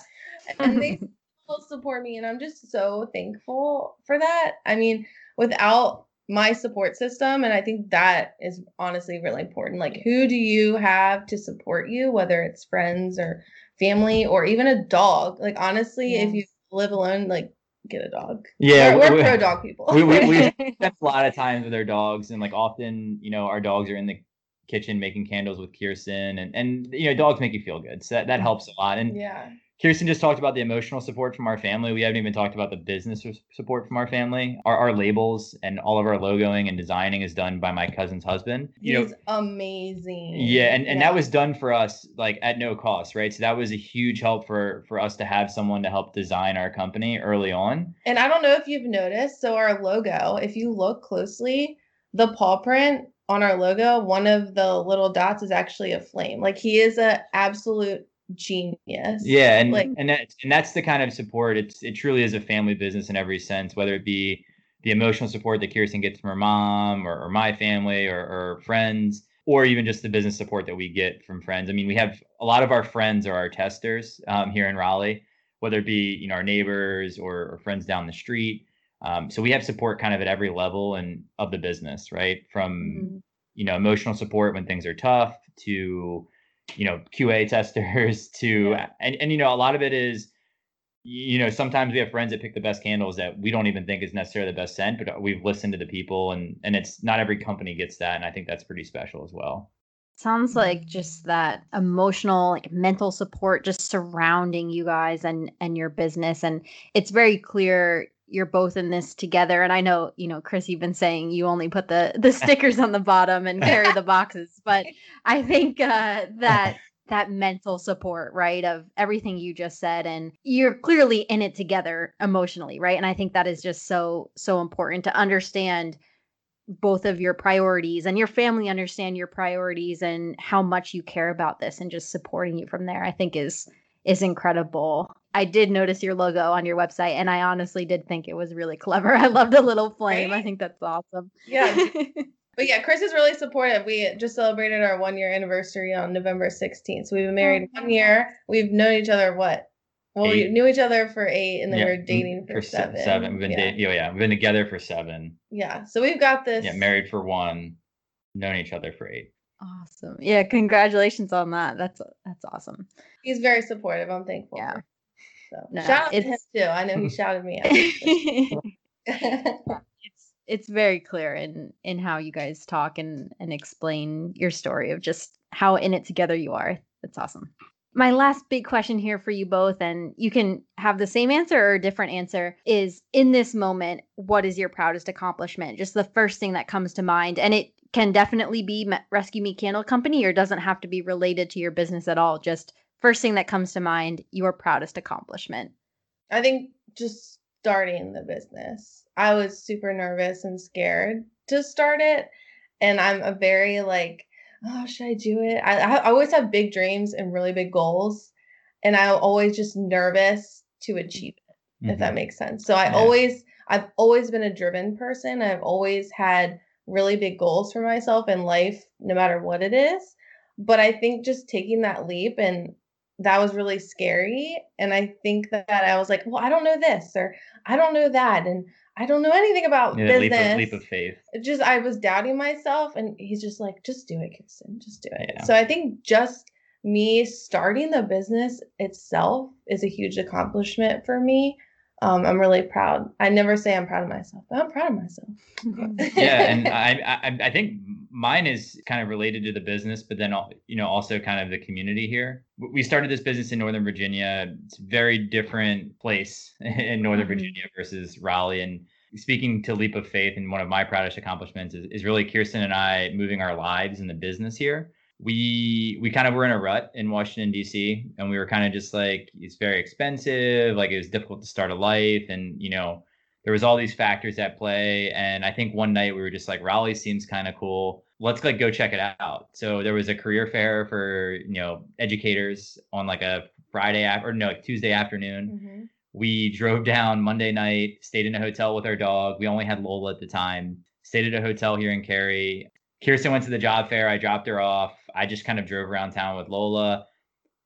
And they still support me and I'm just so thankful for that. I mean, without my support system and I think that is honestly really important. Like who do you have to support you whether it's friends or family or even a dog? Like honestly, if you live alone like get a dog. Yeah, we're, we're we- pro dog people. we, we, we spend a lot of times with our dogs, and like often, you know, our dogs are in the kitchen making candles with Kirsten, and and you know, dogs make you feel good, so that, that helps a lot. And yeah. Kirsten just talked about the emotional support from our family. We haven't even talked about the business support from our family. Our, our labels and all of our logoing and designing is done by my cousin's husband. You know, amazing. Yeah, and, and Yeah. that was done for us like at no cost, right? So that was a huge help for for us to have someone to help design our company early on. And I don't know if you've noticed, so our logo, if you look closely, the paw print on our logo, one of the little dots is actually a flame. Like he is a absolute genius. Yeah, and Like- and that and that's the kind of support. It's it truly is a family business in every sense, whether it be the emotional support that Kirsten gets from her mom or, or my family or, or friends, or even just the business support that we get from friends. I mean, we have a lot of our friends are our testers um, here in Raleigh, whether it be you know our neighbors or, or friends down the street. Um, so we have support kind of at every level and of the business, right? From Mhm. you know emotional support when things are tough to you know qa testers to Yeah. and, and you know a lot of it is you know sometimes we have friends that pick the best candles that we don't even think is necessarily the best scent but we've listened to the people and and it's not every company gets that and i think that's pretty special as well Sounds like just that emotional, like mental support just surrounding you guys and and your business. And it's very clear you're both in this together. And I know, you know, Chris, you've been saying you only put the the stickers on the bottom and carry the boxes, but I think uh, that that mental support, right, of everything you just said, and you're clearly in it together emotionally, right? And I think that is just so so important to understand both of your priorities and your family understand your priorities and how much you care about this and just supporting you from there i think is is incredible i did notice your logo on your website and i honestly did think it was really clever i love the little flame i think that's awesome Yeah. But yeah, Chris is really supportive. We just celebrated our one year anniversary on November 16th. So we've been married oh, one year. We've known each other what? Well, we knew each other for eight and then Yeah, we are mm, dating for, se- seven. seven we've been yeah. dating yeah, oh, yeah we've been together for seven yeah. So we've got this. yeah married for one known each other for eight. Awesome. Yeah, congratulations on that. That's that's awesome. He's very supportive. I'm thankful. Yeah. So No, shout out to him it's- too. I know he shouted me out. it's it's very clear in in how you guys talk and and explain your story of just how in it together you are. That's awesome. My last big question here for you both, and you can have the same answer or a different answer, is in this moment, what is your proudest accomplishment? Just the first thing that comes to mind. And it can definitely be Rescue Me Candle Company or doesn't have to be related to your business at all. Just first thing that comes to mind, your proudest accomplishment. I think just starting the business. I was super nervous and scared to start it. And I'm a very like, oh, should I do it? I, I always have big dreams and really big goals. And I'm always just nervous to achieve it, if that mm-hmm. makes sense. So I Yeah. always, I've always been a driven person. I've always had really big goals for myself in life, no matter what it is. But I think just taking that leap and that was really scary. And I think that I was like, well, I don't know this or I don't know that. And I don't know anything about Yeah, that leap business. of, leap of faith. Just I was doubting myself and he's just like, just do it, Kirsten. Just do it. Yeah. So I think just me starting the business itself is a huge accomplishment for me. Um, I'm really proud. I never say I'm proud of myself, but I'm proud of myself. yeah, and I, I I think mine is kind of related to the business, but then you know also kind of the community here. We started this business in Northern Virginia. It's a very different place in Northern Mhm. Virginia versus Raleigh. And speaking to leap of faith, and one of my proudest accomplishments is, is really Kirsten and I moving our lives in the business here. We we kind of were in a rut in Washington D.C. and we were kind of just like it's very expensive, like it was difficult to start a life, and you know there was all these factors at play and i think one night we were just like raleigh seems kind of cool. Let's like go check it out. So there was a career fair for you know educators on like a friday af- or no like tuesday afternoon. Mhm. we drove down monday night stayed in a hotel with our dog. We only had lola at the time. Stayed at a hotel here in cary. Kirsten went to the job fair. I dropped her off i just kind of drove around town with lola.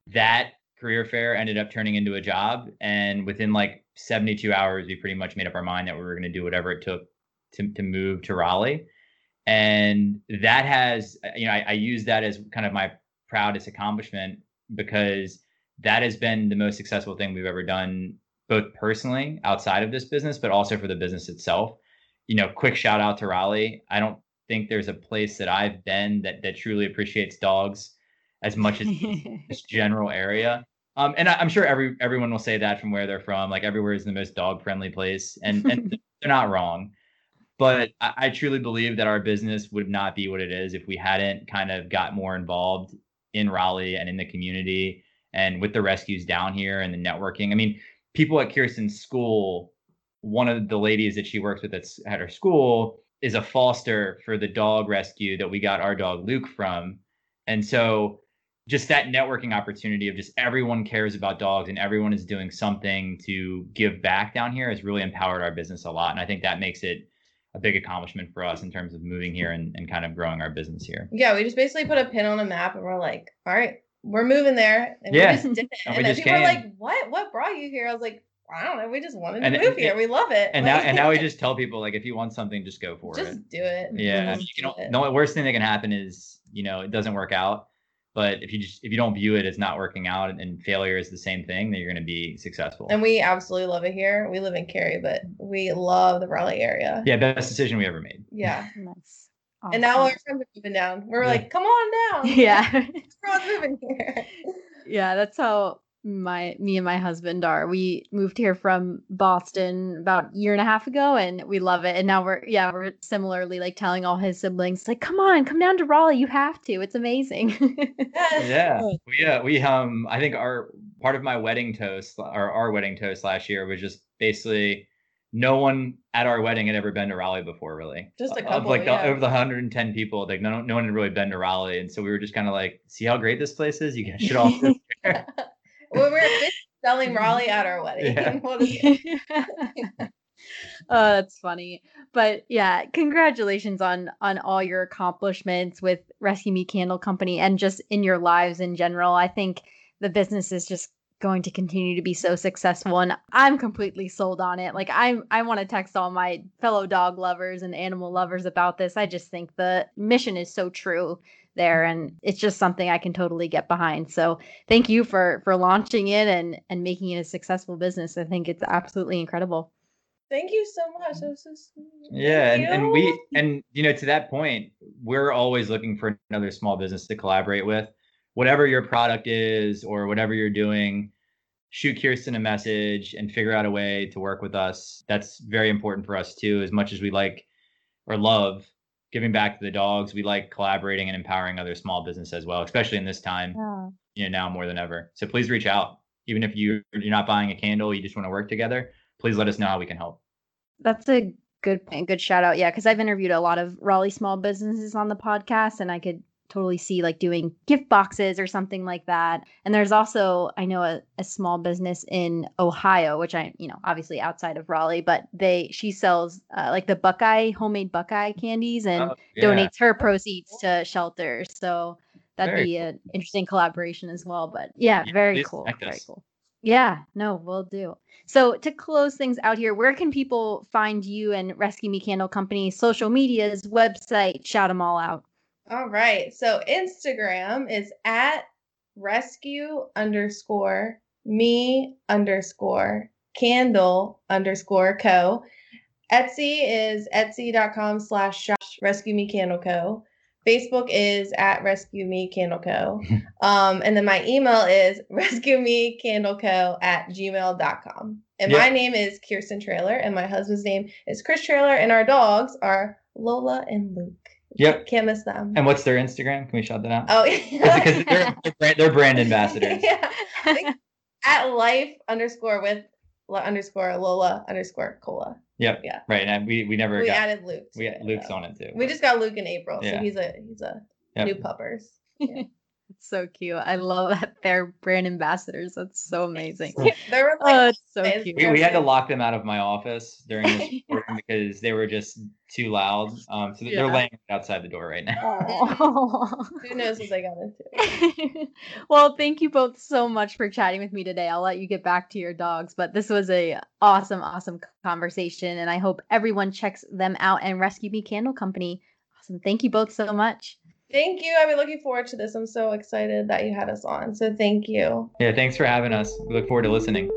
That career fair ended up turning into a job and within like 72 hours we pretty much made up our mind that we were going to do whatever it took to, to move to raleigh. And that has uh, you know I, I use that as kind of my proudest accomplishment because that has been the most successful thing we've ever done both personally outside of this business but also for the business itself. You know quick shout out to raleigh. I don't think there's a place that i've been that that truly appreciates dogs as much as this general area. Um, and I, I'm sure every everyone will say that from where they're from. Like everywhere is the most dog friendly place, and, and they're not wrong. But I, I truly believe that our business would not be what it is if we hadn't kind of got more involved in Raleigh and in the community and with the rescues down here and the networking. I mean, people at Kirsten's school, one of the ladies that she works with at, at her school is a foster for the dog rescue that we got our dog Luke from. And so just that networking opportunity of just everyone cares about dogs and everyone is doing something to give back down here has really empowered our business a lot. And I think that makes it a big accomplishment for us in terms of moving here and, and kind of growing our business here. Yeah, we just basically put a pin on a map and we're like, all right, we're moving there. And Yeah. we just did it. And And, we then just people were like, what? What brought you here? I was like, I don't know. We just wanted to And- move and- here. We love it. And now and now we just tell people like if you want something, just go for just it. Just do it. Yeah. I Just you do can, the worst thing that can happen is, you know, it doesn't work out. But if you just if you don't view it as not working out and, and failure is the same thing, then you're gonna be successful. And we absolutely love it here. We live in Cary, but we love the Raleigh area. yeah, best decision we ever made. Yeah. nice. And now our friends are moving down. We're Yeah. like, come on down. yeah. Everyone's moving here. Yeah, that's how my me and my husband are. We moved here from Boston about a year and a half ago and we love it. And now we're yeah, we're similarly like telling all his siblings like, "Come on, come down to Raleigh. You have to. It's amazing." yeah we uh, we um i think our part of my wedding toast or our wedding toast last year was just basically no one at our wedding had ever been to raleigh before really Just a of couple, like the, over the 110 people like no, no one had really been to raleigh and so we were just kind of like see how great this place is you guys should all move here." Well, we're busy selling mm-hmm. Raleigh at our wedding. Yeah. What is- oh, that's funny. But yeah, congratulations on on all your accomplishments with Rescue Me Candle Company and just in your lives in general. I think the business is just going to continue to be so successful and I'm completely sold on it. Like I'm I want to text all my fellow dog lovers and animal lovers about this. I just think the mission is so true there and it's just something I can totally get behind. So thank you for for launching it and and making it a successful business. I think it's absolutely incredible. Thank you so much. That so sweet. Yeah, and, and we and you know to that point, we're always looking for another small business to collaborate with. Whatever your product is or whatever you're doing, shoot Kirsten a message and figure out a way to work with us. That's very important for us too. As much as we like or love giving back to the dogs, we like collaborating and empowering other small business as well, especially in this time. Yeah. You know, now more than ever. So please reach out. Even if you you're not buying a candle, you just want to work together, please let us know how we can help. That's a good point. Good shout out. Yeah, because I've interviewed a lot of Raleigh small businesses on the podcast, and I could totally see like doing gift boxes or something like that. And there's also, I know a, a small business in Ohio, which I, you know, obviously outside of Raleigh, but they, she sells uh, like the Buckeye homemade Buckeye candies and Oh, yeah. donates her proceeds to shelters. So that'd Very be an interesting collaboration as well. But yeah, Yeah, very cool. Very cool. Yeah, no, we'll do. So to close things out here, where can people find you and Rescue Me Candle Company, social medias, website, shout them all out. All right. So Instagram is at rescue underscore me underscore candle underscore co. Etsy is etsy.com slash rescue me candle co. Facebook is at rescue me candle co. Um, and then my email is rescue me candle co at gmail.com. And Yeah. my name is Kirsten Trailer, and my husband's name is Chris Trailer, and our dogs are Lola and Luke. Yep. Can't miss them. And what's their Instagram? Can we shout that out? Oh, Because they're, they're brand, they're brand ambassadors. yeah. At life underscore with underscore Lola underscore cola. Yep. Yeah. Right. And we we never We got added Luke. we Luke's though. on it too. We just got Luke in April, so Yeah. he's a he's a Yep. new puppers. It's so cute. I love that they're brand ambassadors. That's so amazing. They were Oh, like, it's so cute. we, we had to lock them out of my office during this recording because they were just too loud. Um, so they're Yeah. laying outside the door right now. Aw. who knows what they got into. well, thank you both so much for chatting with me today. I'll let you get back to your dogs, but this was a awesome, awesome conversation, and I hope everyone checks them out and Rescue Me Candle Company. Awesome. Thank you both so much. Thank you. I've been looking forward to this. I'm so excited that you had us on. So thank you. Yeah. Thanks for having us. We look forward to listening.